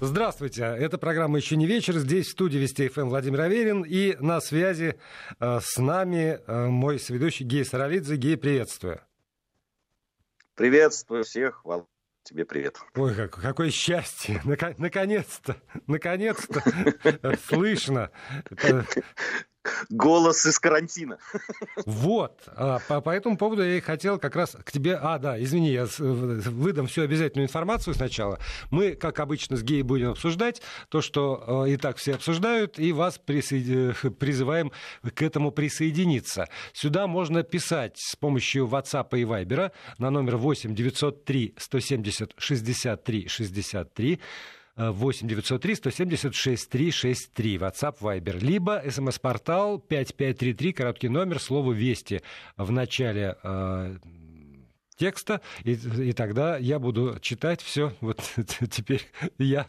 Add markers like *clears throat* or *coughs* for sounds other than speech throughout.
Здравствуйте. Это программа «Еще не вечер». Здесь в студии Вести ФМ Владимир Аверин. И на связи э, с нами э, мой соведущий Гей Саралидзе. Гей, приветствую. Приветствую всех. Тебе привет. Ой, как, какое счастье. Наконец-то, наконец-то *laughs* слышно голос из карантина. Вот. А, по, по этому поводу я и хотел как раз к тебе... А, да, извини, я выдам всю обязательную информацию сначала. Мы, как обычно, с Геей будем обсуждать то, что э, и так все обсуждают, и вас присоед... *laughs* призываем к этому присоединиться. Сюда можно писать с помощью WhatsApp и Viber на номер 8 903 170 63 63 8 903 176 363, WhatsApp, Viber, либо смс-портал 5533, короткий номер, слово «Вести» в начале э, текста, и, и тогда я буду читать все. Вот *laughs* теперь я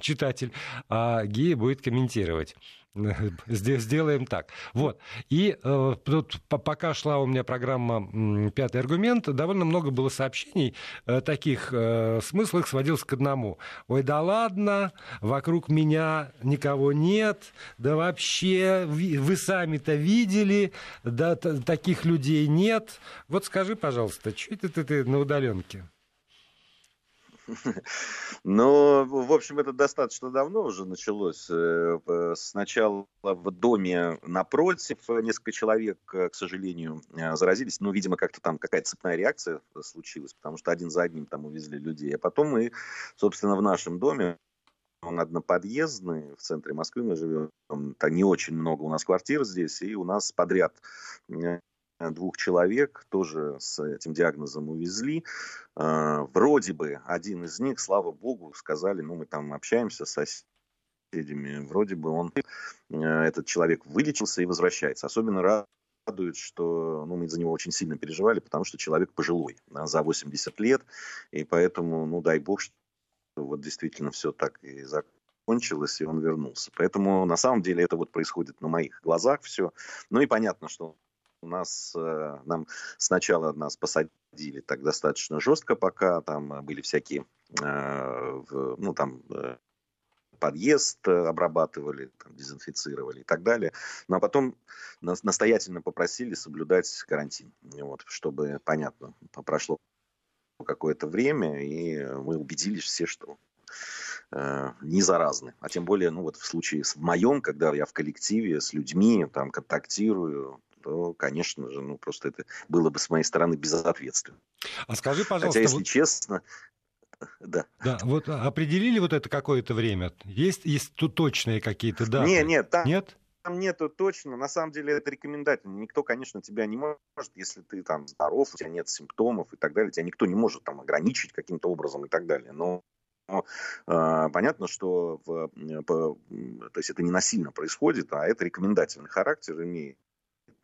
читатель, а Гия будет комментировать. *laughs* Сделаем так. Вот. И э, тут пока шла у меня программа «Пятый аргумент», довольно много было сообщений э, таких. Э, смысл их к одному. Ой, да ладно, вокруг меня никого нет, да вообще вы, сами-то видели, да таких людей нет. Вот скажи, пожалуйста, что это ты на удаленке? Ну, в общем, это достаточно давно уже началось. Э, сначала в доме напротив несколько человек, э, к сожалению, э, заразились. Ну, видимо, как-то там какая-то цепная реакция случилась, потому что один за одним там увезли людей. А потом мы, собственно, в нашем доме он одноподъездный, в центре Москвы мы живем, там не очень много у нас квартир здесь, и у нас подряд двух человек тоже с этим диагнозом увезли. А, вроде бы один из них, слава богу, сказали, ну мы там общаемся с соседями, вроде бы он, э, этот человек вылечился и возвращается. Особенно радует, что ну, мы за него очень сильно переживали, потому что человек пожилой, да, за 80 лет, и поэтому, ну дай бог, что вот действительно все так и закончилось, и он вернулся. Поэтому на самом деле это вот происходит на моих глазах все. Ну и понятно, что у нас, э, нам сначала нас посадили так достаточно жестко, пока там были всякие, э, ну там э, подъезд обрабатывали, там, дезинфицировали и так далее. Но ну, а потом нас настоятельно попросили соблюдать карантин, вот, чтобы, понятно, прошло какое-то время, и мы убедились все, что э, не заразны. А тем более, ну вот в случае в моем, когда я в коллективе с людьми там контактирую, то, конечно же, ну просто это было бы с моей стороны безответственно. А скажи, пожалуйста... Хотя, если вот... честно, *laughs* да. Да, вот определили вот это какое-то время? Есть, есть тут точные какие-то даты? Нет, нет, там, нет? там нету точно. На самом деле это рекомендательно. Никто, конечно, тебя не может, если ты там здоров, у тебя нет симптомов и так далее, тебя никто не может там ограничить каким-то образом и так далее. Но но, э, понятно, что в, по, то есть это не насильно происходит, а это рекомендательный характер имеет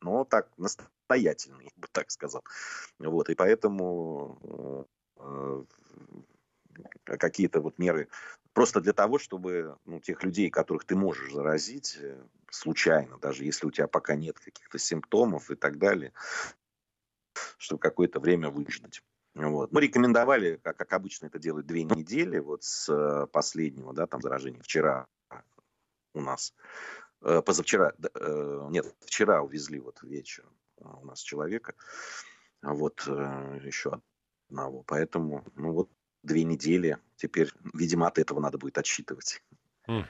но так настоятельный, я бы так сказал. Вот, и поэтому э, какие-то вот меры просто для того, чтобы ну, тех людей, которых ты можешь заразить э, случайно, даже если у тебя пока нет каких-то симптомов и так далее, чтобы какое-то время выждать. Вот. Мы рекомендовали, как, как обычно это делают, две недели вот с э, последнего да, там, заражения. Вчера у нас Э, позавчера, э, нет, вчера увезли вот вечером э, у нас человека, вот еще одного. Поэтому, ну вот, две недели теперь, видимо, от этого надо будет отсчитывать. Угу.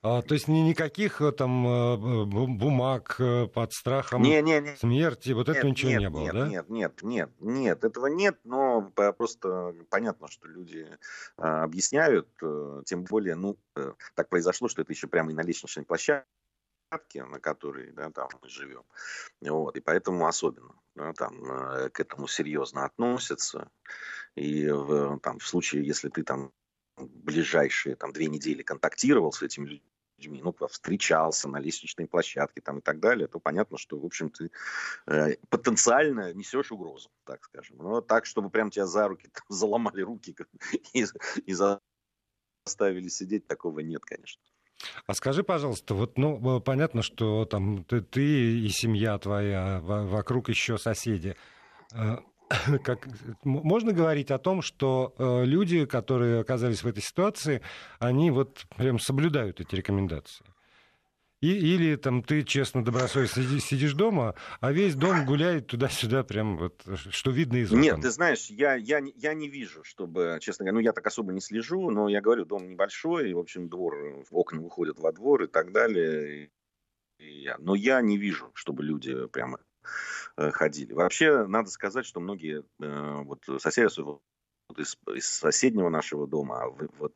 А, то есть ни, никаких там э, бумаг э, под страхом не, не, не. смерти, вот нет, этого ничего нет, не было, нет, да? Нет, нет, нет, нет, этого нет, но просто понятно, что люди объясняют, э, тем более, ну, так произошло, что это еще прямо и на лестничной площадке, на которой да, там мы живем. Вот, и поэтому особенно да, там, к этому серьезно относятся. И в, там, в случае, если ты там ближайшие там, две недели контактировал с этими людьми, ну, встречался на лестничной площадке там, и так далее, то понятно, что, в общем, ты э, потенциально несешь угрозу, так скажем. Но так, чтобы прям тебя за руки там, заломали руки *laughs* и, и заставили сидеть, такого нет, конечно. А скажи, пожалуйста, вот, ну, понятно, что там ты, ты и семья твоя, вокруг еще соседи. *coughs* Как, можно говорить о том, что э, люди, которые оказались в этой ситуации, они вот прям соблюдают эти рекомендации. И, или там ты честно, добросовестно сидишь, сидишь дома, а весь дом *coughs* гуляет туда-сюда, прям вот, что видно из окон. Нет, ты знаешь, я, я, я не вижу, чтобы, честно говоря, ну я так особо не слежу, но я говорю, дом небольшой, и, в общем, двор, окна выходят во двор и так далее. И я, но я не вижу, чтобы люди прямо ходили. Вообще, надо сказать, что многие э, вот соседи из, из соседнего нашего дома, а вот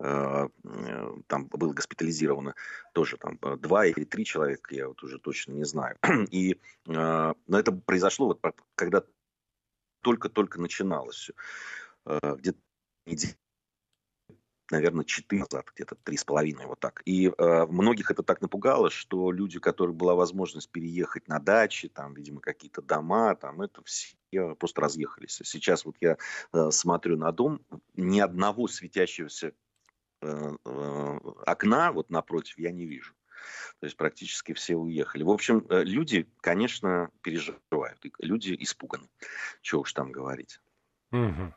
Э, там было госпитализировано тоже там э, два или три человека, я вот уже точно не знаю. *clears throat* И, э, но это произошло вот когда только-только начиналось все. Где-то неделю наверное, четыре назад, где-то три с половиной, вот так. И э, многих это так напугало, что люди, у которых была возможность переехать на дачи, там, видимо, какие-то дома, там, это все просто разъехались. Сейчас вот я э, смотрю на дом, ни одного светящегося э, э, окна вот напротив я не вижу. То есть практически все уехали. В общем, э, люди, конечно, переживают. Люди испуганы. Чего уж там говорить. Угу.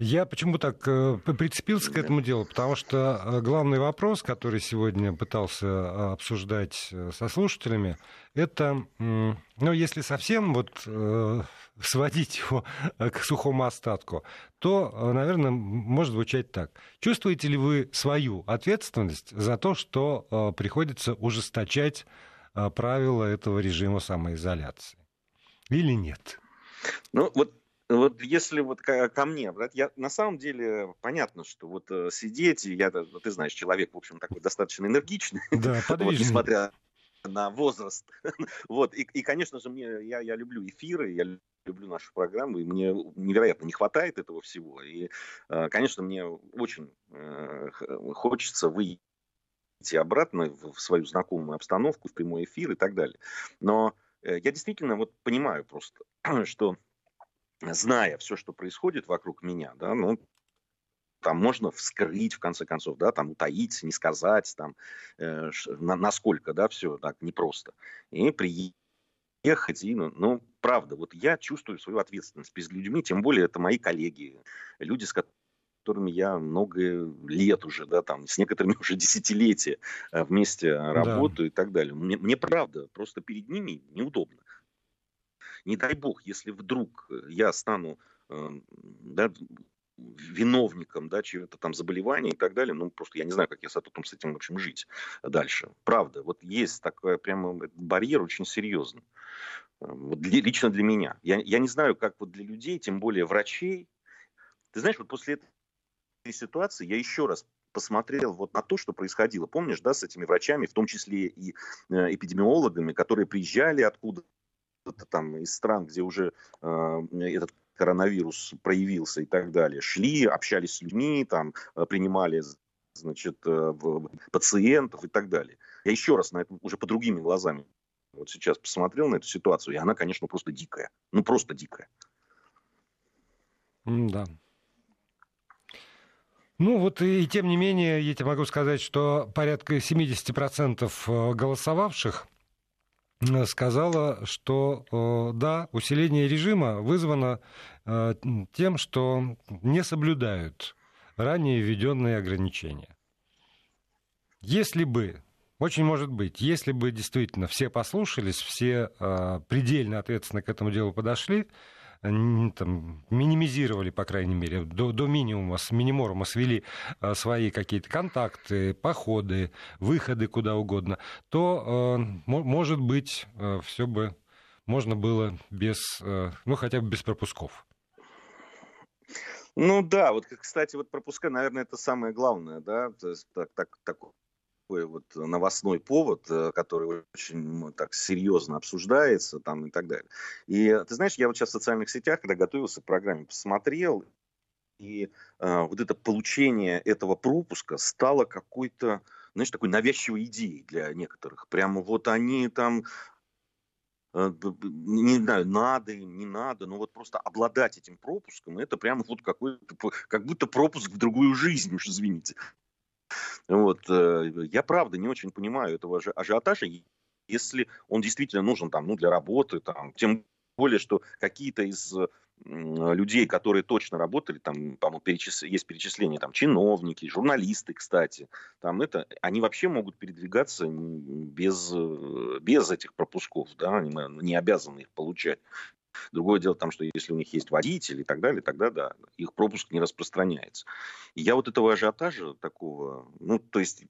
Я почему так э, прицепился к этому делу? Потому что э, главный вопрос, который сегодня пытался э, обсуждать со слушателями, это, ну, если совсем вот *laughs* сводить его к сухому остатку, то, наверное, может звучать так. Чувствуете ли вы свою ответственность за то, что приходится ужесточать правила этого режима самоизоляции? Или нет? Ну, вот вот если вот ко, мне, я на самом деле понятно, что вот э, сидеть, я, ты знаешь, человек, в общем, такой достаточно энергичный, *laughs* да, вот, несмотря на возраст. *laughs* вот, и, и, конечно же, мне, я, я люблю эфиры, я люблю нашу программу, и мне невероятно не хватает этого всего. И, э, конечно, мне очень э, хочется выйти обратно в свою знакомую обстановку, в прямой эфир и так далее. Но я действительно вот понимаю просто, *clears throat* что зная все, что происходит вокруг меня, да, ну, там можно вскрыть, в конце концов, да, там утаить, не сказать, там, э, на, насколько, да, все так непросто. И приехать, и, ну, ну, правда, вот я чувствую свою ответственность перед людьми, тем более это мои коллеги, люди, с которыми я много лет уже, да, там, с некоторыми *laughs* уже десятилетия э, вместе работаю да. и так далее. Мне, мне правда, просто перед ними неудобно. Не дай бог, если вдруг э, я стану эм, да, виновником да, чего-то там заболевания и так далее, ну, просто я не знаю, как я потом с этим, в общем, жить дальше. Правда, вот есть такой прямо барьер очень серьезный. Вот для, лично для меня. Я, я не знаю, как вот для людей, тем более врачей. Ты знаешь, вот после этой ситуации я еще раз посмотрел вот на то, что происходило. Помнишь, да, с этими врачами, в том числе и э, эпидемиологами, которые приезжали откуда там из стран, где уже э, этот коронавирус проявился и так далее, шли, общались с людьми, там, э, принимали значит, э, пациентов и так далее. Я еще раз на это уже по другими глазами вот сейчас посмотрел на эту ситуацию, и она, конечно, просто дикая. Ну, просто дикая. Да. Ну вот и, и тем не менее, я тебе могу сказать, что порядка 70% э, голосовавших сказала, что э, да, усиление режима вызвано э, тем, что не соблюдают ранее введенные ограничения. Если бы, очень может быть, если бы действительно все послушались, все э, предельно ответственно к этому делу подошли, там, минимизировали, по крайней мере, до, до минимума, с минимума свели а, свои какие-то контакты, походы, выходы куда угодно, то, э, может быть, э, все бы можно было без, э, ну, хотя бы без пропусков. Ну да, вот, кстати, вот пропуска, наверное, это самое главное, да, то есть так, так, так, такой вот новостной повод, э, который очень ну, так серьезно обсуждается там и так далее. И ты знаешь, я вот сейчас в социальных сетях, когда готовился к программе, посмотрел, и э, вот это получение этого пропуска стало какой-то, знаешь, такой навязчивой идеей для некоторых. Прямо вот они там э, не знаю, надо им, не надо, но вот просто обладать этим пропуском, это прямо вот какой-то, как будто пропуск в другую жизнь, уж извините. Вот, э, я правда не очень понимаю этого ажиотажа, если он действительно нужен там, ну, для работы, там, тем более, что какие-то из людей, которые точно работали, там, по-моему, перечис... есть перечисления, там, чиновники, журналисты, кстати, там это, они вообще могут передвигаться без, э, без этих пропусков, да, они не обязаны их получать. Другое дело там, что если у них есть водитель и так далее, тогда да, их пропуск не распространяется. И я вот этого ажиотажа такого, ну, то есть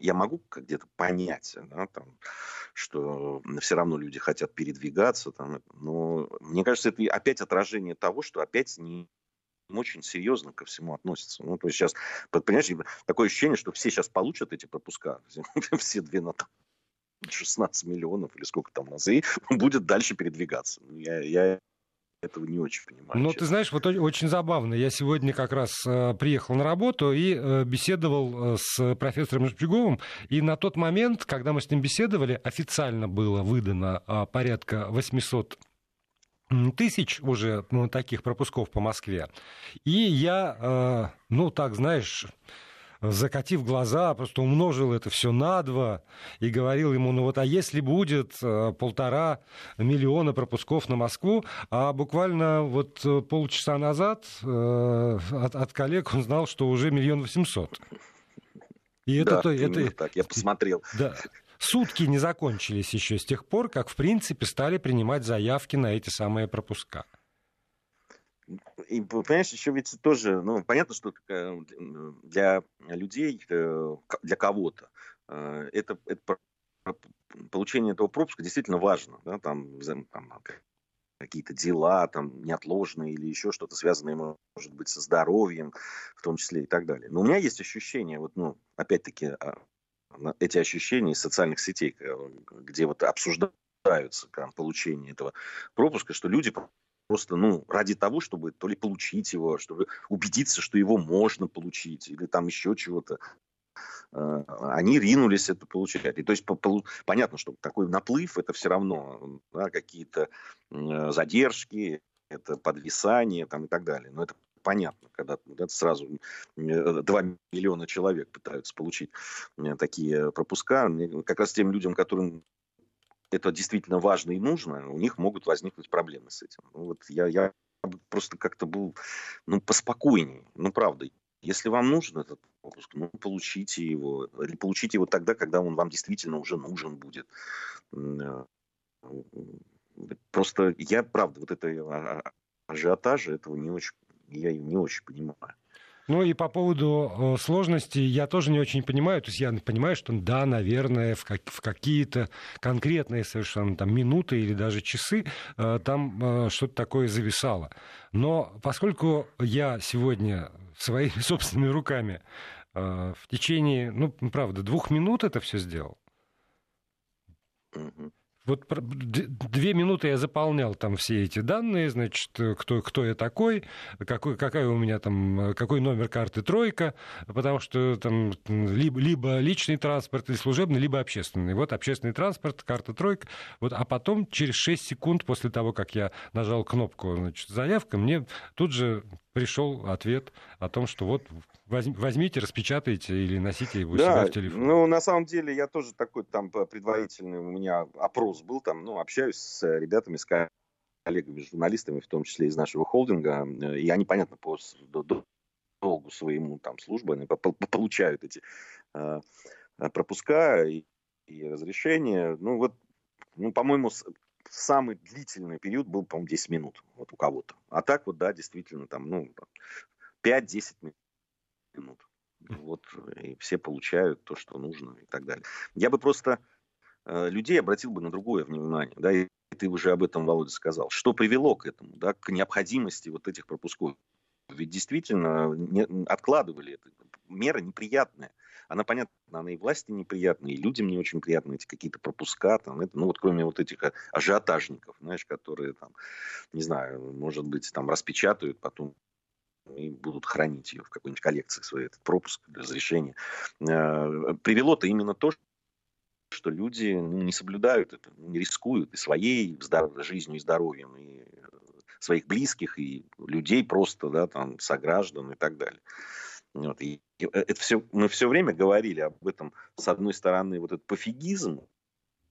я могу где-то понять, да, там, что все равно люди хотят передвигаться, там, но мне кажется, это опять отражение того, что опять не очень серьезно ко всему относятся. Ну, то есть сейчас, понимаешь, такое ощущение, что все сейчас получат эти пропуска, *laughs* все две на 16 миллионов или сколько там нас, и *laughs* будет дальше передвигаться. Я, я этого не очень понимаю. Ну, ты знаешь, вот очень забавно. Я сегодня как раз э, приехал на работу и э, беседовал э, с профессором Шпиговым. И на тот момент, когда мы с ним беседовали, официально было выдано э, порядка 800 тысяч уже ну, таких пропусков по Москве. И я, э, ну, так, знаешь закатив глаза, просто умножил это все на два и говорил ему, ну вот, а если будет э, полтора миллиона пропусков на Москву, а буквально вот э, полчаса назад э, от, от коллег он знал, что уже миллион восемьсот. И это, да, то, это, так, я посмотрел. Да, сутки не закончились еще с тех пор, как, в принципе, стали принимать заявки на эти самые пропуска. И, понимаешь, еще ведь тоже, ну, понятно, что для людей, э, для кого-то, э, это, это получение этого пропуска действительно важно, да, там, там какие-то дела, там, неотложные или еще что-то связанное, может быть, со здоровьем, в том числе и так далее. Но у меня есть ощущение, вот, ну, опять-таки, а, эти ощущения из социальных сетей, где вот обсуждаются там, получение этого пропуска, что люди просто, ну, ради того, чтобы то ли получить его, чтобы убедиться, что его можно получить, или там еще чего-то, э, они ринулись это получать. И то есть по, по, понятно, что такой наплыв это все равно да, какие-то задержки, это подвисание там, и так далее. Но это понятно, когда да, сразу 2 миллиона человек пытаются получить э, такие пропуска. Как раз тем людям, которым это действительно важно и нужно, у них могут возникнуть проблемы с этим. Ну, вот я, я просто как-то был ну, поспокойнее. Ну, правда, если вам нужен этот пропуск, ну, получите его. Или получите его тогда, когда он вам действительно уже нужен будет. Э, просто я, правда, вот это а, а, ажиотажа этого не очень, я не очень понимаю. Ну и по поводу э, сложностей я тоже не очень понимаю. То есть я понимаю, что да, наверное, в, как, в какие-то конкретные совершенно там минуты или даже часы э, там э, что-то такое зависало. Но поскольку я сегодня своими *laughs* собственными руками в течение, ну, правда, двух минут это все сделал, вот две минуты я заполнял там все эти данные, значит, кто, кто я такой, какой, какая у меня там, какой номер карты тройка, потому что там либо, либо личный транспорт или служебный, либо общественный. Вот общественный транспорт, карта тройка. Вот, а потом через 6 секунд после того, как я нажал кнопку значит, заявка, мне тут же пришел ответ о том, что вот возьмите, распечатайте или носите его да, себя в телефон. Ну, на самом деле, я тоже такой там предварительный, у меня опрос был там, ну, общаюсь с ребятами, с коллегами, журналистами, в том числе из нашего холдинга, и они, понятно, по долгу своему там службы получают эти э, пропуска и, и разрешения. Ну, вот, ну, по-моему, самый длительный период был, по-моему, 10 минут вот у кого-то. А так вот, да, действительно, там, ну, 5-10 минут. Вот, и все получают то, что нужно и так далее. Я бы просто э, людей обратил бы на другое внимание, да, и ты уже об этом, Володя, сказал. Что привело к этому, да, к необходимости вот этих пропусков? Ведь действительно не, откладывали это. Мера неприятная она, понятно, она и власти неприятная, и людям не очень приятны эти какие-то пропуска, там, это, ну вот кроме вот этих ажиотажников, знаешь, которые там, не знаю, может быть, там распечатают, потом и будут хранить ее в какой-нибудь коллекции свой этот пропуск, разрешение. Э, привело-то именно то, что люди ну, не соблюдают это, не рискуют и своей жизнью и здоровьем, и своих близких, и людей просто, да, там, сограждан и так далее. Вот. И э, это все, мы все время говорили об этом, с одной стороны, вот этот пофигизм,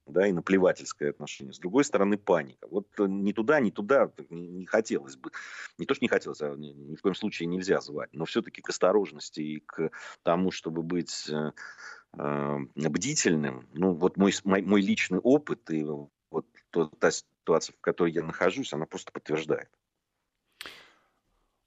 да, и наплевательское отношение. С другой стороны, паника. Вот э, ни туда, ни туда не, хотелось бы. Не то, что не хотелось, а ни, ни в коем случае нельзя звать. Но все-таки к осторожности и к тому, чтобы быть э, э, бдительным. Ну, вот мой, мой, мой личный опыт и вот та ситуация, в которой я нахожусь, она просто подтверждает.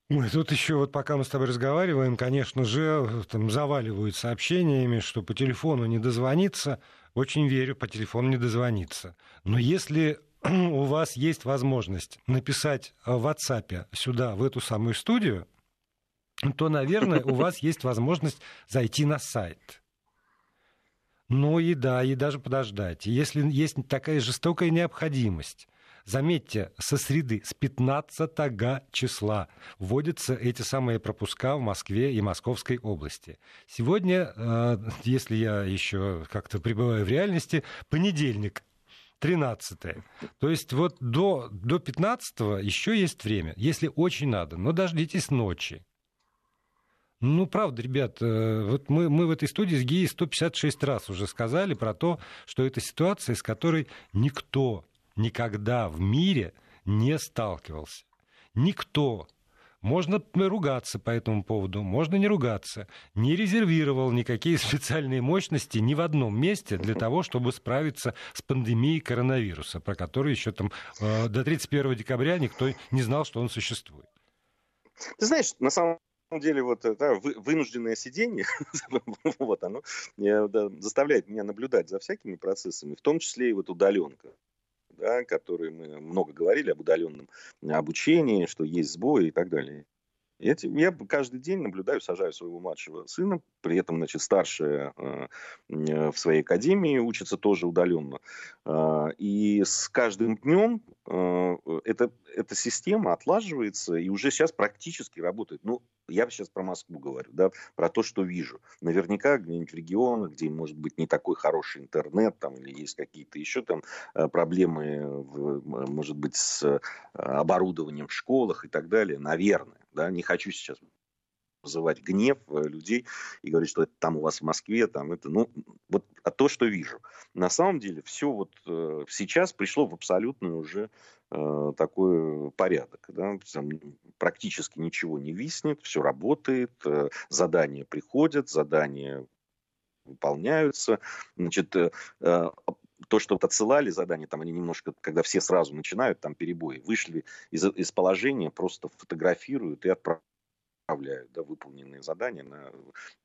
Ой, тут еще вот пока мы с тобой разговариваем, конечно же, там заваливают сообщениями, что по телефону не дозвониться. Очень верю, по телефону не дозвониться. Но если *clears throat* у вас есть возможность написать в WhatsApp сюда, в эту самую студию, то, наверное, у вас есть возможность зайти на сайт. Ну и да, и даже подождать. Если есть такая жестокая необходимость Заметьте, со среды, с 15 числа вводятся эти самые пропуска в Москве и Московской области. Сегодня, э, если я еще как-то пребываю в реальности, понедельник, 13 -е. То есть вот до, до 15 еще есть время, если очень надо, но дождитесь ночи. Ну, правда, ребят, э, вот мы, мы в этой студии с ГИИ 156 раз уже сказали про то, что это ситуация, с которой никто никогда в мире не сталкивался. Никто можно ругаться по этому поводу, можно не ругаться. Не резервировал никакие *laughs* специальные мощности ни в одном месте для того, чтобы справиться с пандемией коронавируса, про который еще там э, до 31 декабря никто не знал, что он существует. Ты знаешь, на самом деле вот это вынужденное сидение, *laughs* вот оно заставляет меня наблюдать за всякими процессами, в том числе и вот удаленка да, которые мы много говорили об удаленном обучении, что есть сбои и так далее. Я, я каждый день наблюдаю, сажаю своего младшего сына, при этом, значит, старшая э, в своей академии учится тоже удаленно. Э, и с каждым днем э, эта, эта система отлаживается и уже сейчас практически работает. Ну, я сейчас про Москву говорю, да, про то, что вижу. Наверняка где-нибудь в регионах, где может быть не такой хороший интернет, там, или есть какие-то еще там э, проблемы, в, может быть, с э, оборудованием в школах и так далее, наверное, да, не хочу сейчас вызывать гнев э, людей и говорить, что это там у вас в Москве, там это, ну, вот а то, что вижу. На самом деле все вот э, сейчас пришло в абсолютный уже э, такой порядок. Да? Там практически ничего не виснет, все работает, э, задания приходят, задания выполняются. Значит, э, э то, что вот отсылали задания, там они немножко, когда все сразу начинают, там перебои, вышли из, из положения, просто фотографируют и отправляют отправляют да, выполненные задания на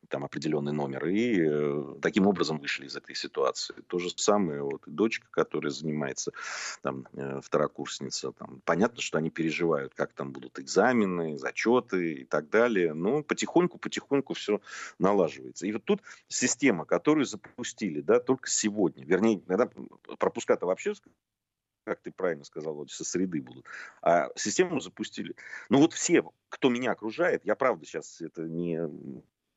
там, определенный номер. И э, таким образом вышли из этой ситуации. То же самое вот дочка, которая занимается, там, э, второкурсница. Там, понятно, что они переживают, как там будут экзамены, зачеты и так далее. Но потихоньку-потихоньку все налаживается. И вот тут система, которую запустили да, только сегодня, вернее, когда пропуска-то вообще как ты правильно сказал, вот со среды будут. А систему запустили. Ну вот все, кто меня окружает, я правда сейчас это не,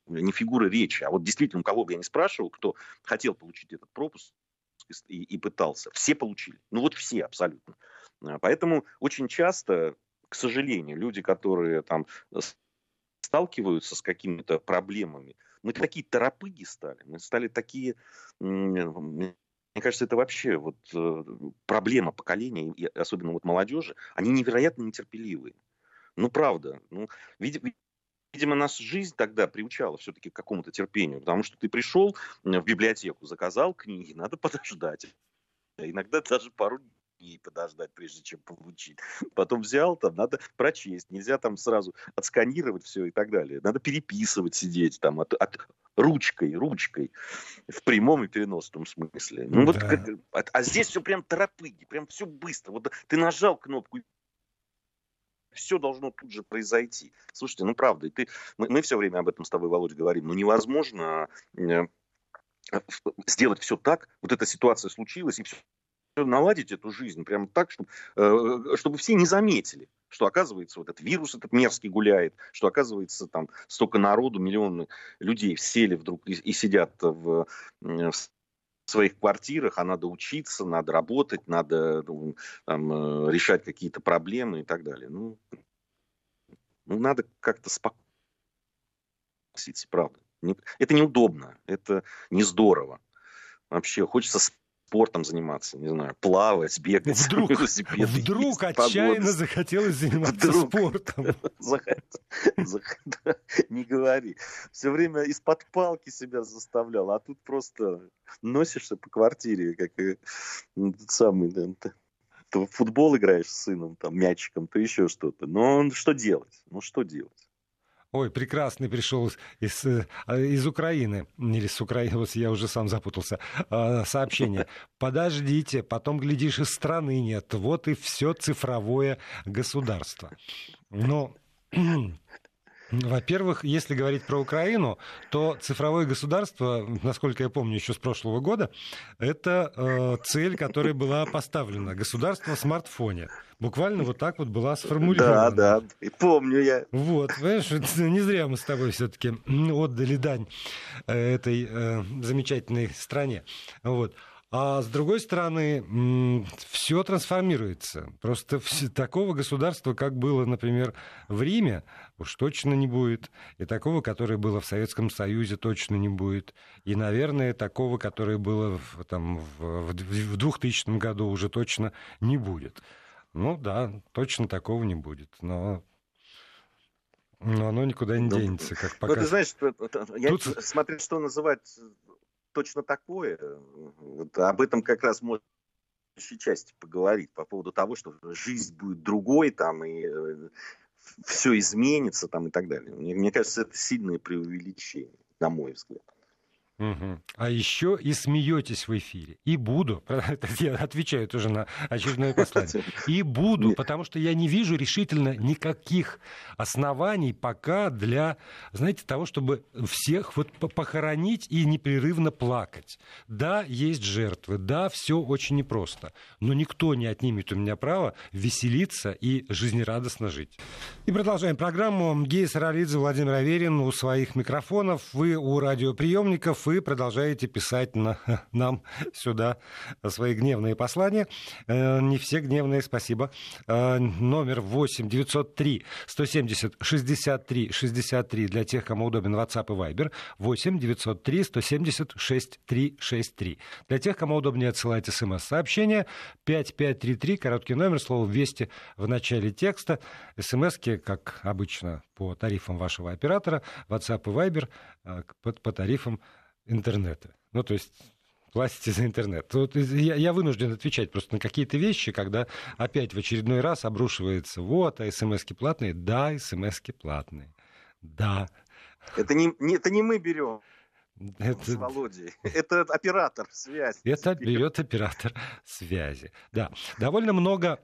не фигура речи, а вот действительно, у кого бы я не спрашивал, кто хотел получить этот пропуск и, и пытался, все получили. Ну вот все абсолютно. А, поэтому очень часто, к сожалению, люди, которые там сталкиваются с какими-то проблемами, мы такие торопыги стали, мы стали такие, мне кажется, это вообще вот э, проблема поколения, и особенно вот молодежи. Они невероятно нетерпеливые. Ну, правда. Ну, видимо, видимо, нас жизнь тогда приучала все-таки к какому-то терпению, потому что ты пришел в библиотеку, заказал книги, надо *laughs* подождать. Иногда даже пару дней подождать, прежде чем получить. Потом взял, там надо прочесть, нельзя там сразу отсканировать все и так далее. Надо переписывать, сидеть там от, от ручкой, ручкой в прямом и переносном смысле. Ну, да. вот, а, а здесь все прям торопыги, прям все быстро. Вот ты нажал кнопку, все должно тут же произойти. Слушайте, ну правда, и ты, мы, мы все время об этом с тобой, Володь, говорим, ну невозможно э, сделать все так, вот эта ситуация случилась, и все наладить эту жизнь прямо так, чтобы, э, чтобы все не заметили, что оказывается вот этот вирус этот мерзкий гуляет, что оказывается там столько народу, миллионы людей сели вдруг и, и сидят в, в своих квартирах, а надо учиться, надо работать, надо ну, там, э, решать какие-то проблемы и так далее. Ну, ну надо как-то спокойно, правда. Это неудобно, это не здорово. Вообще хочется спортом заниматься, не знаю, плавать, бегать, вдруг, *laughs* вдруг отчаянно захотелось заниматься вдруг. спортом. *laughs* Не говори. Все время из-под палки себя заставлял, а тут просто носишься по квартире, как самый, то в футбол играешь с сыном, там, мячиком, то еще что-то. Но что делать? Ну, что делать? Ой, прекрасный пришел из, э, из Украины, или с Украины, вот я уже сам запутался, а, сообщение. *laughs* Подождите, потом, глядишь, из страны нет. Вот и все цифровое государство. Но *clears throat* во-первых, если говорить про Украину, то цифровое государство, насколько я помню еще с прошлого года, это э, цель, которая была поставлена. Государство в смартфоне. Буквально вот так вот была сформулирована. Да, да, и помню я. Вот, понимаешь, *laughs* не зря мы с тобой все-таки отдали дань э, этой э, замечательной стране. Вот. А с другой стороны, все трансформируется. Просто такого государства, как было, например, в Риме, уж точно не будет. И такого, которое было в Советском Союзе, точно не будет. И, наверное, такого, которое было в, там, в, в 2000 году, уже точно не будет. Ну да, точно такого не будет. Но но оно никуда не ну, денется, как пока. Ну, ты знаешь, я Тут... смотрю, что называть точно такое. Вот об этом как раз можно следующей части поговорить по поводу того, что жизнь будет другой там и э, все изменится там и так далее. Мне, мне кажется, это сильное преувеличение, на мой взгляд. Угу. А еще и смеетесь в эфире. И буду. *laughs* Я отвечаю тоже на очередное *laughs* послание. И буду, потому что я не вижу решительно никаких оснований пока для, знаете, того, чтобы всех вот похоронить и непрерывно плакать. Да, есть жертвы, да, все очень непросто. Но никто не отнимет у меня право веселиться и жизнерадостно жить. И продолжаем программу. Гея Саралидзе, Владимир Аверин у своих микрофонов, вы у радиоприемников вы продолжаете писать на, *laughs* нам сюда свои гневные послания. Э, не все гневные, спасибо. Э, номер 8 903 170 63 63 для тех, кому удобен WhatsApp и Viber. 8 903 170 6363. Для тех, кому удобнее отсылать смс-сообщение 5533, короткий номер, слово «Вести» в начале текста. СМСки, как обычно, по тарифам вашего оператора, WhatsApp и Viber э, по, по тарифам интернета. Ну, то есть платите за интернет. Вот я, я вынужден отвечать просто на какие-то вещи, когда опять в очередной раз обрушивается, вот, а смс платные? Да, смс платные. Да. Это не, не, это не мы берем. Это... С Володей. Это оператор связи. Это берет оператор связи. Да. Довольно много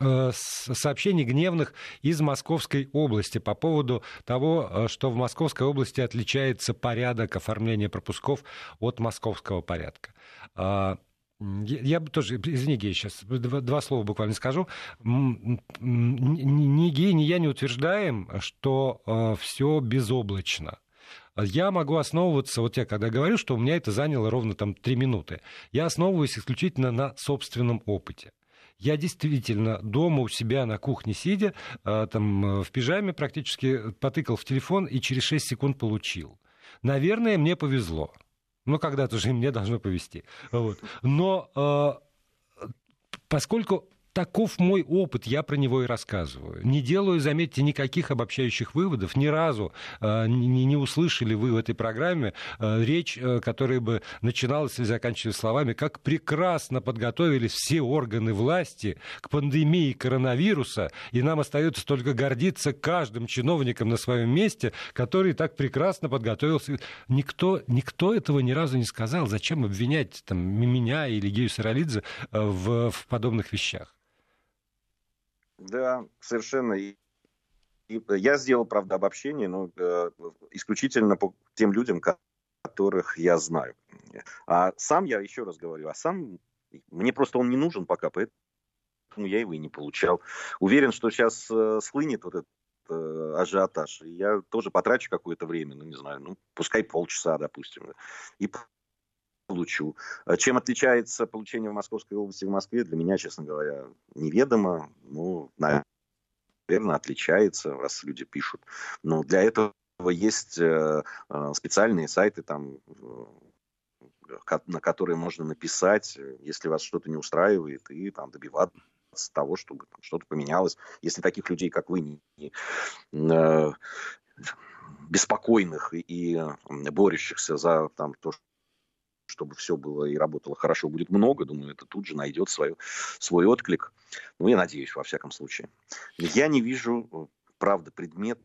сообщений гневных из Московской области по поводу того, э, что в Московской области отличается порядок оформления пропусков от московского порядка. А, я бы тоже, извини, Гей, сейчас два, два слова буквально скажу. Ни Гей, ни я не утверждаем, что э, все безоблачно. Я могу основываться, вот я когда говорю, что у меня это заняло ровно там три минуты, я основываюсь исключительно на собственном опыте. Я действительно дома у себя на кухне сидя, а, там э, в пижаме практически потыкал в телефон и через 6 секунд получил. Наверное, мне повезло. Ну, когда-то же мне должно повезти. Вот. Но э, поскольку таков мой опыт, я про него и рассказываю. Не делаю, заметьте, никаких обобщающих выводов. Ни разу э, не, не услышали вы в этой программе э, речь, э, которая бы начиналась или заканчивалась словами, как прекрасно подготовились все органы власти к пандемии коронавируса, и нам остается только гордиться каждым чиновником на своем месте, который так прекрасно подготовился. Никто, никто этого ни разу не сказал. Зачем обвинять там, меня или Гею Саралидзе э, в, в подобных вещах? Да, совершенно. И, я сделал, правда, обобщение, но э, исключительно по тем людям, которых я знаю. А сам я, еще раз говорю, а сам мне просто он не нужен пока, поэтому я его и не получал. Уверен, что сейчас э, слынет вот этот э, ажиотаж. И я тоже потрачу какое-то время, ну, не знаю, ну, пускай полчаса, допустим, и получу. А чем отличается получение в Московской области в Москве, для меня, честно говоря, неведомо. Ну, наверное, отличается, раз люди пишут. Но для этого есть э, э, специальные сайты, там, на которые можно написать, если вас что-то не устраивает, и там добиваться того, чтобы что-то поменялось. Если таких людей, как вы, не, не, э, беспокойных и, и борющихся за там, то, чтобы все было и работало хорошо, будет много, думаю, это тут же найдет свою, свой отклик. Ну, я надеюсь, во всяком случае. Я не вижу, правда, предмета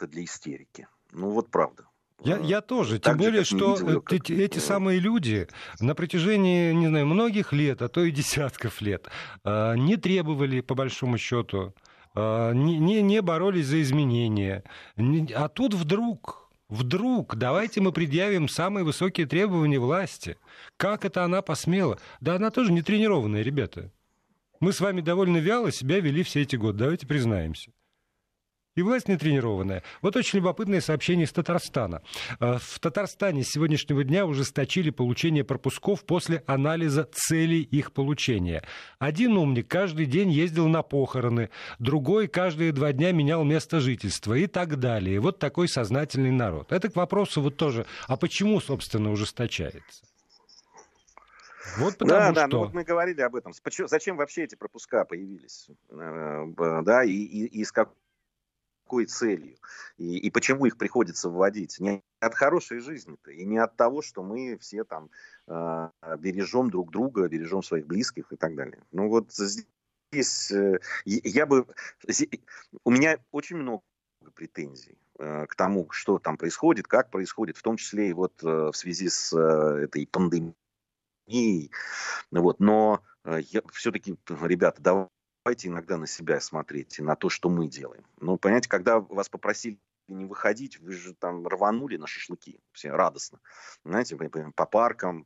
для истерики. Ну, вот правда. Я, я тоже, так тем более, что ее, как... эти, эти самые люди на протяжении, не знаю, многих лет, а то и *laughs* десятков лет, не требовали, по большому счету, не, не, не боролись за изменения. А тут вдруг Вдруг давайте мы предъявим самые высокие требования власти. Как это она посмела? Да она тоже не тренированная, ребята. Мы с вами довольно вяло себя вели все эти годы, давайте признаемся и власть не тренированная. Вот очень любопытное сообщение из Татарстана. Э, в Татарстане с сегодняшнего дня ужесточили получение пропусков после анализа целей их получения. Один умник каждый день ездил на похороны, другой каждые два дня менял место жительства и так далее. Вот такой сознательный народ. Это к вопросу вот тоже, а почему, собственно, ужесточается? Вот потому да, что... да, ну вот мы говорили об этом. Зачем вообще эти пропуска появились? Э, да, и, и, и с как какой целью и, и почему их приходится вводить. Не от хорошей жизни-то и не от того, что мы все там э, бережем друг друга, бережем своих близких и так далее. Ну вот здесь э, я бы... У меня очень много претензий э, к тому, что там происходит, как происходит, в том числе и вот э, в связи с э, этой пандемией. Вот. Но э, я, все-таки, ребята, давайте давайте иногда на себя смотреть на то, что мы делаем. Ну, понимаете, когда вас попросили не выходить, вы же там рванули на шашлыки, все радостно. Знаете, по паркам,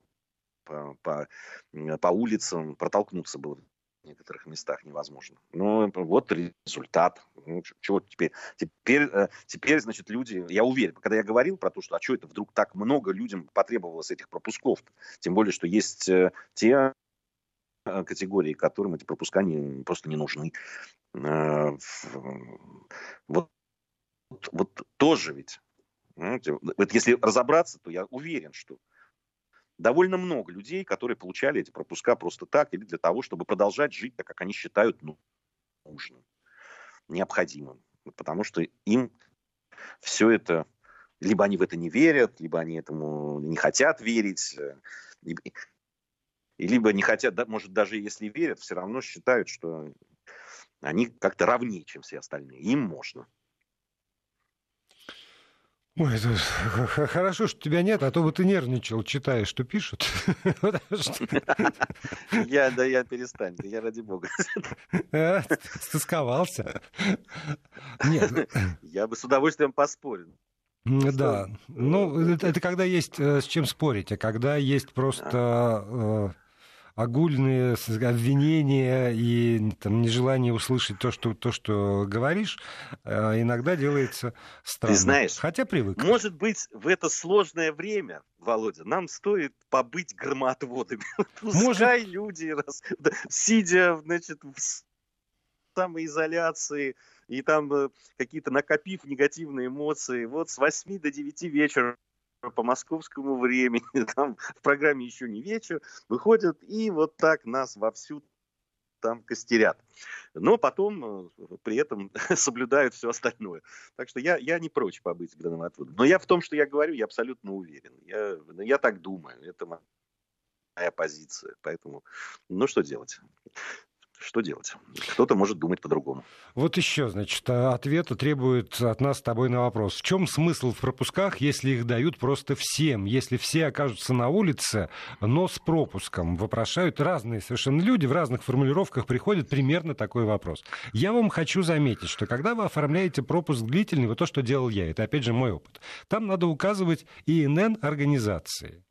по, по, по улицам протолкнуться было в некоторых местах невозможно. Но вот результат. Ну, чего теперь? Теперь, э, теперь, значит, люди... Я уверен, когда я говорил про то, что а что это вдруг так много людям потребовалось этих пропусков, тем более, что есть э, те категории, которым эти пропуска не, просто не нужны. Э, вот, вот тоже ведь, вот если разобраться, то я уверен, что довольно много людей, которые получали эти пропуска просто так или для того, чтобы продолжать жить так, как они считают ну, нужным, необходимым. Потому что им все это, либо они в это не верят, либо они этому не хотят верить, э, и либо не хотят, может, даже если верят, все равно считают, что они как-то равнее, чем все остальные. Им можно. Ой, это хорошо, что тебя нет, а то бы ты нервничал, читая, что пишут. *laughs* *laughs* Я, да я перестань, я ради бога. *laughs* А, стысковался. Нет. Ну, я бы с удовольствием поспорил. Да, ну это, это когда есть э, с чем спорить, а когда есть просто э, огульные обвинения и там, нежелание услышать то что, то, что говоришь, э, иногда делается странно. Ты знаешь, хотя привык. Может быть, в это сложное время, Володя, нам стоит побыть громоотводами. *laughs* Пускай может... люди, раз, сидя значит, в самоизоляции, и там э, какие-то накопив негативные эмоции, вот с 8 до 9 вечера по московскому времени, *laughs* там в программе еще не вечер, выходят и вот так нас вовсю там костерят. Но потом э, при этом *laughs* соблюдают все остальное. Так что я, я не прочь побыть гранатоводом. Но я в том, что я говорю, я абсолютно уверен. Я, я так думаю. Это моя позиция. Поэтому, ну что делать? Что делать? Кто-то может думать по-другому. Вот еще, значит, ответа требует от нас с тобой на вопрос. В чем смысл в пропусках, если их дают просто всем? Если все окажутся на улице, но с пропуском? Вопрошают разные совершенно люди, в разных формулировках приходит примерно такой вопрос. Я вам хочу заметить, что когда вы оформляете пропуск длительный, вот то, что делал я, это опять же мой опыт, там надо указывать ИНН организации.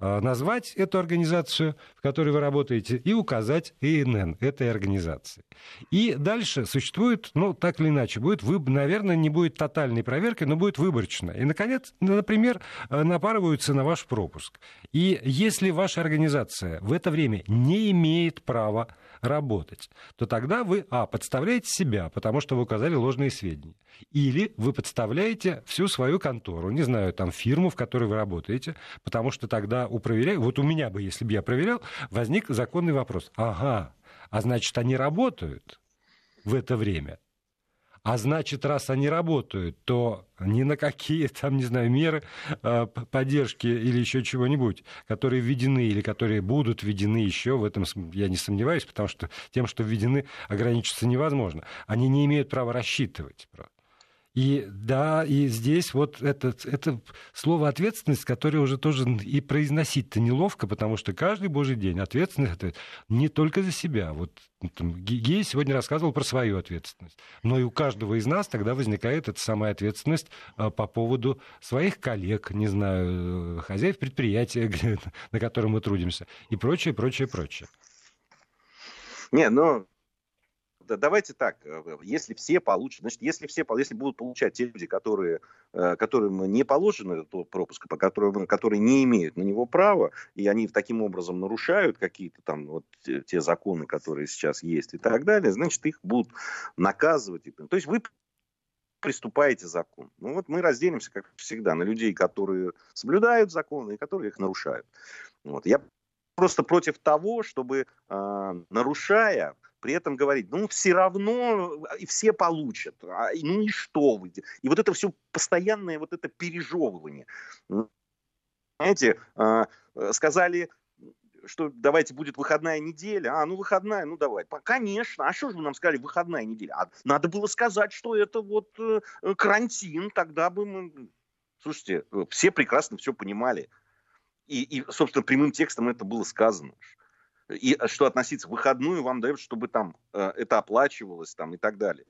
Э, назвать эту организацию, в которой вы работаете, и указать ИНН этой организации. И дальше существует, ну, так или иначе, будет, вы, наверное, не будет тотальной проверки, но будет выборочная. И, наконец, например, э, напарываются на ваш пропуск. И если ваша организация в это время не имеет права работать, то тогда вы, а, подставляете себя, потому что вы указали ложные сведения. Или вы подставляете всю свою контору, не знаю, там, фирму, в которой вы работаете, потому что тогда у проверяя, вот у меня бы, если бы я проверял, возник законный вопрос. Ага, а значит, они работают в это время. А значит, раз они работают, то ни на какие, *laughs* там, не знаю, меры э, поддержки или еще чего-нибудь, которые введены или которые будут введены еще, в этом я не сомневаюсь, потому что тем, что введены, ограничиться невозможно. Они не имеют права рассчитывать. И да, и здесь вот это, это слово ответственность, которое уже тоже и произносить-то неловко, потому что каждый божий день ответственность это не только за себя. Вот там, Гей сегодня рассказывал про свою ответственность. Но и у каждого из нас тогда возникает эта самая ответственность а, по поводу своих коллег, не знаю, хозяев предприятия, *laughs* на котором мы трудимся, и прочее, прочее, прочее. Не, ну, давайте так, э, если все получат, значит, если все, если будут получать те люди, которые, э, которым не положено этот пропуск, по которым, которые не имеют на него права, и они таким образом нарушают какие-то там вот те законы, которые сейчас есть и так далее, значит, их будут наказывать. То есть вы приступаете закон. Ну вот мы разделимся, как всегда, на людей, которые соблюдают законы и которые их нарушают. Вот. Я просто против того, чтобы, э, нарушая, при этом говорить, ну, все равно э, все получат, а, ну и что вы? И вот это все постоянное вот это пережевывание. Знаете, а, э, сказали, что давайте будет выходная неделя. А, ну выходная, ну давай. Конечно. А что же вы нам сказали, выходная неделя? А надо было сказать, что это вот э, карантин, тогда бы мы... Слушайте, все прекрасно все понимали. И, и, собственно, прямым текстом это было сказано и э, что относиться выходную вам дают, чтобы там э, это оплачивалось там и так далее.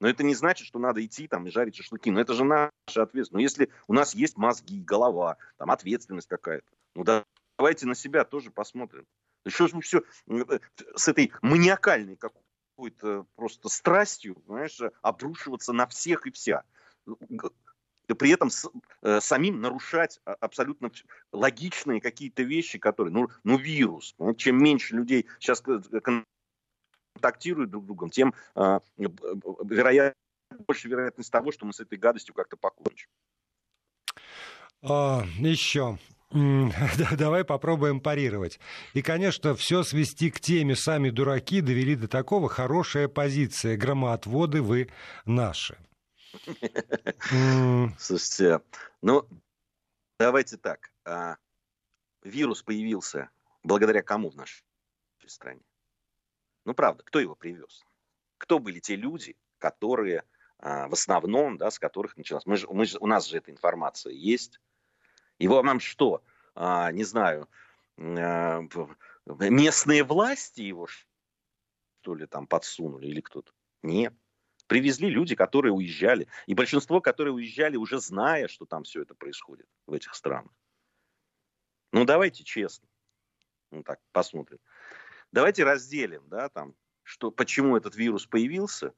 Но это не значит, что надо идти там и жарить шашлыки. Но это же наша ответственность. Но если у нас есть мозги, голова, там ответственность какая-то, ну да, давайте на себя тоже посмотрим. Еще же все э, с этой маниакальной какой-то просто страстью, знаешь, обрушиваться на всех и вся при этом с, э, самим нарушать абсолютно логичные какие-то вещи, которые, ну, ну вирус, чем меньше людей сейчас контактируют друг с другом, тем э, вероятно, больше вероятность того, что мы с этой гадостью как-то покончим. А, еще *laughs* Давай попробуем парировать. И, конечно, все свести к теме «Сами дураки» довели до такого хорошая позиция. Громоотводы вы наши. Слушайте, ну, давайте так. А, вирус появился благодаря кому в нашей стране? Ну, правда, кто его привез? Кто были те люди, которые а, в основном, да, с которых началось? Мы же, мы же, у нас же эта информация есть. Его нам что? А, не знаю, местные власти его что ли там подсунули или кто-то? Нет. Привезли люди, которые уезжали. И большинство, которые уезжали, уже зная, что там все это происходит в этих странах. Ну, давайте честно. Ну, так, посмотрим. Давайте разделим, да, там, что, почему этот вирус появился,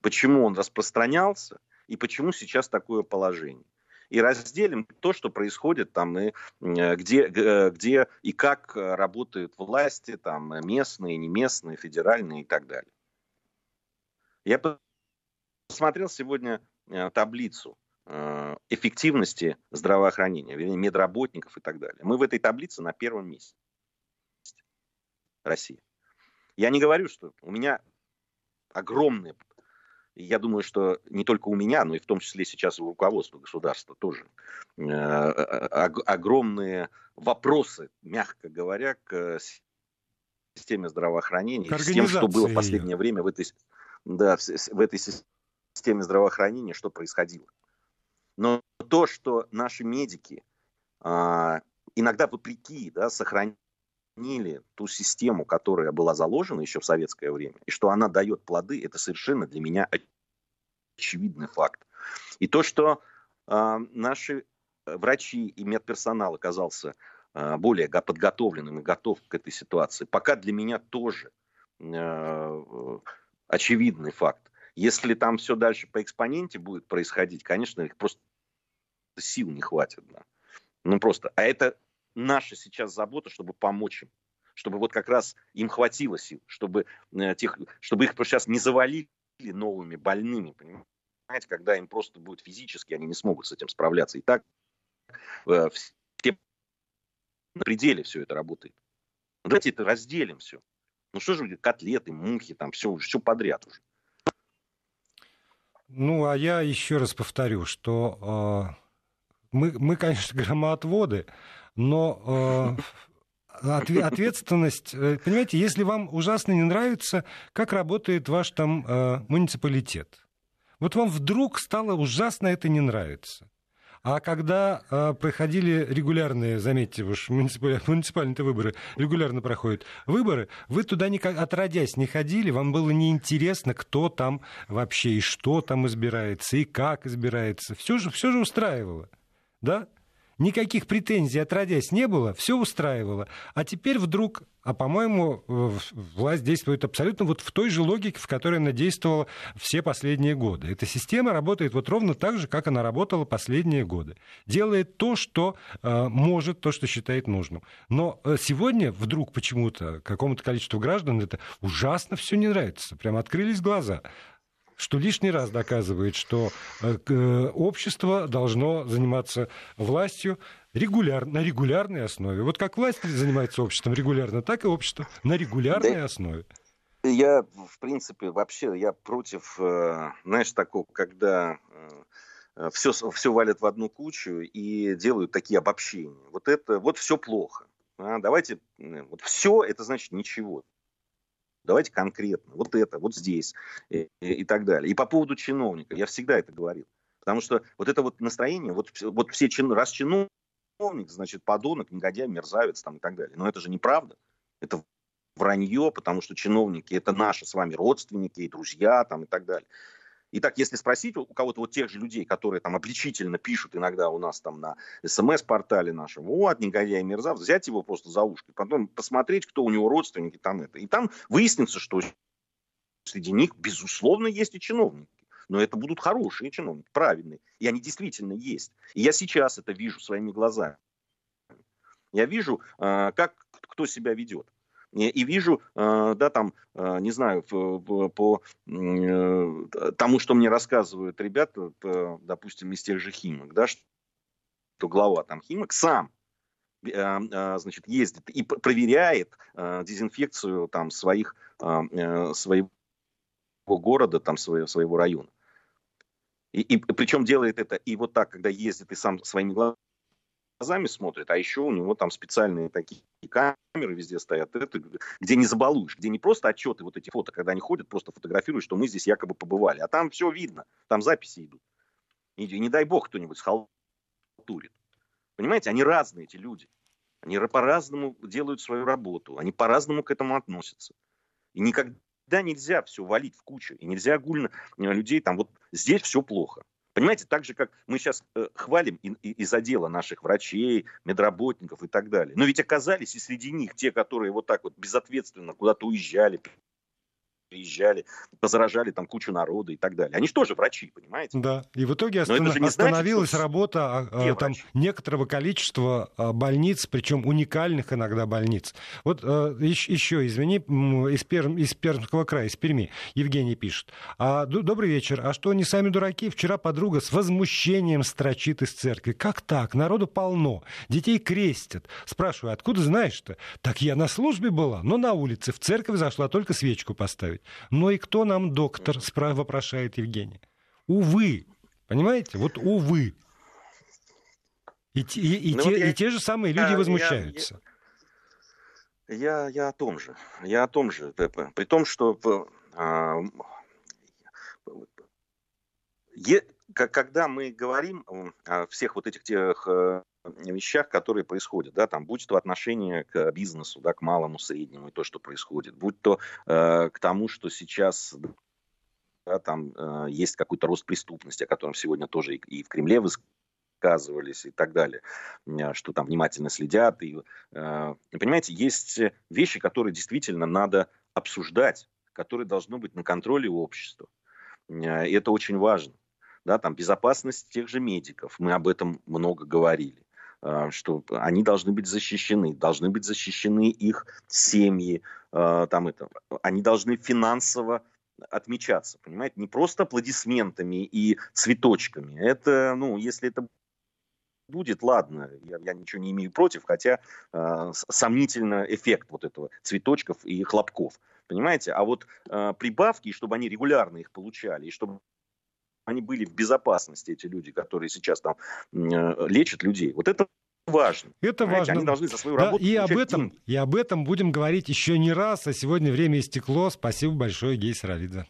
почему он распространялся и почему сейчас такое положение. И разделим то, что происходит там, и где, где и как работают власти, там, местные, не местные, федеральные и так далее. Я посмотрел сегодня э, таблицу э, эффективности здравоохранения, вернее, медработников и так далее. Мы в этой таблице на первом месте. Россия. Я не говорю, что у меня огромные, я думаю, что не только у меня, но и в том числе сейчас у руководства государства тоже э, огромные вопросы, мягко говоря, к системе здравоохранения, к с тем, что было в последнее время в этой, да, в этой системе системе здравоохранения, что происходило. Но то, что наши медики а, иногда вопреки да, сохранили ту систему, которая была заложена еще в советское время, и что она дает плоды, это совершенно для меня очевидный факт. И то, что а, наши врачи и медперсонал оказался э, более подготовленным и готов к этой ситуации, пока для меня тоже э, очевидный факт. Если там все дальше по экспоненте будет происходить, конечно, их просто сил не хватит. Да. Ну просто. А это наша сейчас забота, чтобы помочь им. Чтобы вот как раз им хватило сил, чтобы, э, тех, чтобы их сейчас не завалили новыми больными, понимаете, когда им просто будет физически, они не смогут с этим справляться. И так э, все на пределе все это работает. Давайте это разделим все. Ну что же котлеты, мухи, там все, все подряд уже. Ну, а я еще раз повторю, что э, мы, мы, конечно, *laughs* громоотводы, но э, ответственность, э, понимаете, если вам ужасно не нравится, как работает ваш там э, муниципалитет, вот вам вдруг стало ужасно это не нравится. А когда э, проходили регулярные, заметьте, уж муниципальные, муниципальные выборы регулярно проходят выборы, вы туда никак отродясь не ходили, вам было неинтересно, кто там вообще и что там избирается, и как избирается. Все же, все же устраивало да? Никаких претензий отродясь не было, все устраивало. А теперь вдруг, а по-моему, власть действует абсолютно вот в той же логике, в которой она действовала все последние годы. Эта система работает вот ровно так же, как она работала последние годы. Делает то, что э, может, то, что считает нужным. Но э, сегодня вдруг почему-то какому-то количеству граждан это ужасно все не нравится. Прям открылись глаза что лишний раз доказывает, что э, э, общество должно заниматься властью регуляр, на регулярной основе. Вот как власть занимается обществом регулярно, так и общество на регулярной да. основе. Я, в принципе, вообще, я против, э, знаешь, такого, когда все, все валят в одну кучу и делают такие обобщения. Вот это, вот все плохо. А, давайте, вот все, это значит ничего. Давайте конкретно. Вот это, вот здесь и, и, и так далее. И по поводу чиновника. Я всегда это говорил. Потому что вот это вот настроение, вот, вот все чин, раз чиновник, значит, подонок, негодяй, мерзавец там и так далее. Но это же неправда. Это вранье, потому что чиновники это наши с вами родственники и друзья там и так далее. Итак, если спросить у кого-то вот тех же людей, которые там обличительно пишут иногда у нас там на смс-портале нашем, вот, негодяй мерзавец, взять его просто за ушки, потом посмотреть, кто у него родственники там это. И там выяснится, что среди них, безусловно, есть и чиновники. Но это будут хорошие чиновники, правильные. И они действительно есть. И я сейчас это вижу своими глазами. Я вижу, а, как кто себя ведет и вижу, э, да, там, э, не знаю, по э, тому, что мне рассказывают ребята, допустим, из тех же Химок, да, что глава там Химок сам значит, ездит и проверяет дезинфекцию там своих, своего города, там, своего, своего района. И, и причем делает это и вот так, когда ездит и сам своими глазами глазами смотрит, а еще у него там специальные такие камеры везде стоят, это, где не забалуешь, где не просто отчеты, вот эти фото, когда они ходят, просто фотографируют, что мы здесь якобы побывали, а там все видно, там записи идут. И, не дай бог кто-нибудь схалтурит. Понимаете, они разные, эти люди. Они по-разному делают свою работу, они по-разному к этому относятся. И никогда нельзя все валить в кучу, и нельзя огульно э, людей там, вот здесь все плохо. Понимаете, так же, как мы сейчас э, хвалим и, и, из отдела наших врачей, медработников и так далее. Но ведь оказались и среди них те, которые вот так вот безответственно куда-то уезжали, приезжали, позаражали там кучу народа и так далее. Они же тоже врачи, понимаете? Да, и в итоге останов... же остановилась значит, работа а, а, там, некоторого количества а, больниц, причем уникальных иногда больниц. Вот еще, извини, из, Перм, из Пермского края, из Перми, Евгений пишет. А, добрый вечер, а что, они сами дураки? Вчера подруга с возмущением строчит из церкви. Как так? Народу полно, детей крестят. Спрашиваю, откуда знаешь-то? Так я на службе была, но на улице, в церковь зашла только свечку поставить поставить. Но и кто нам доктор, вопрошает Евгений. Увы, понимаете? Вот увы. И, и, и, ну, те, вот я... и те же самые люди я, возмущаются. Я, я, я о том же. Я о том же. При том, что а, е, когда мы говорим о всех вот этих тех э, вещах, которые происходят, да, там, будь то отношение к бизнесу, да, к малому, среднему и то, что происходит, будь то э, к тому, что сейчас да, там э, есть какой-то рост преступности, о котором сегодня тоже и, и в Кремле высказывались и так далее, что там внимательно следят. И, понимаете, есть вещи, которые действительно надо обсуждать, которые должны быть на контроле у общества. И это очень важно. Да, там безопасность тех же медиков, мы об этом много говорили что они должны быть защищены, должны быть защищены их семьи, там это, они должны финансово отмечаться, понимаете, не просто аплодисментами и цветочками. Это, ну, если это будет, ладно, я, я ничего не имею против, хотя э, сомнительно эффект вот этого цветочков и хлопков, понимаете? А вот э, прибавки, чтобы они регулярно их получали, и чтобы они были в безопасности, эти люди, которые сейчас там э, лечат людей, вот это важно. Это Понимаете? важно. Они должны за свою да, работу и об этом, деньги. И об этом будем говорить еще не раз, а сегодня время истекло. Спасибо большое, Гей Саралидзе.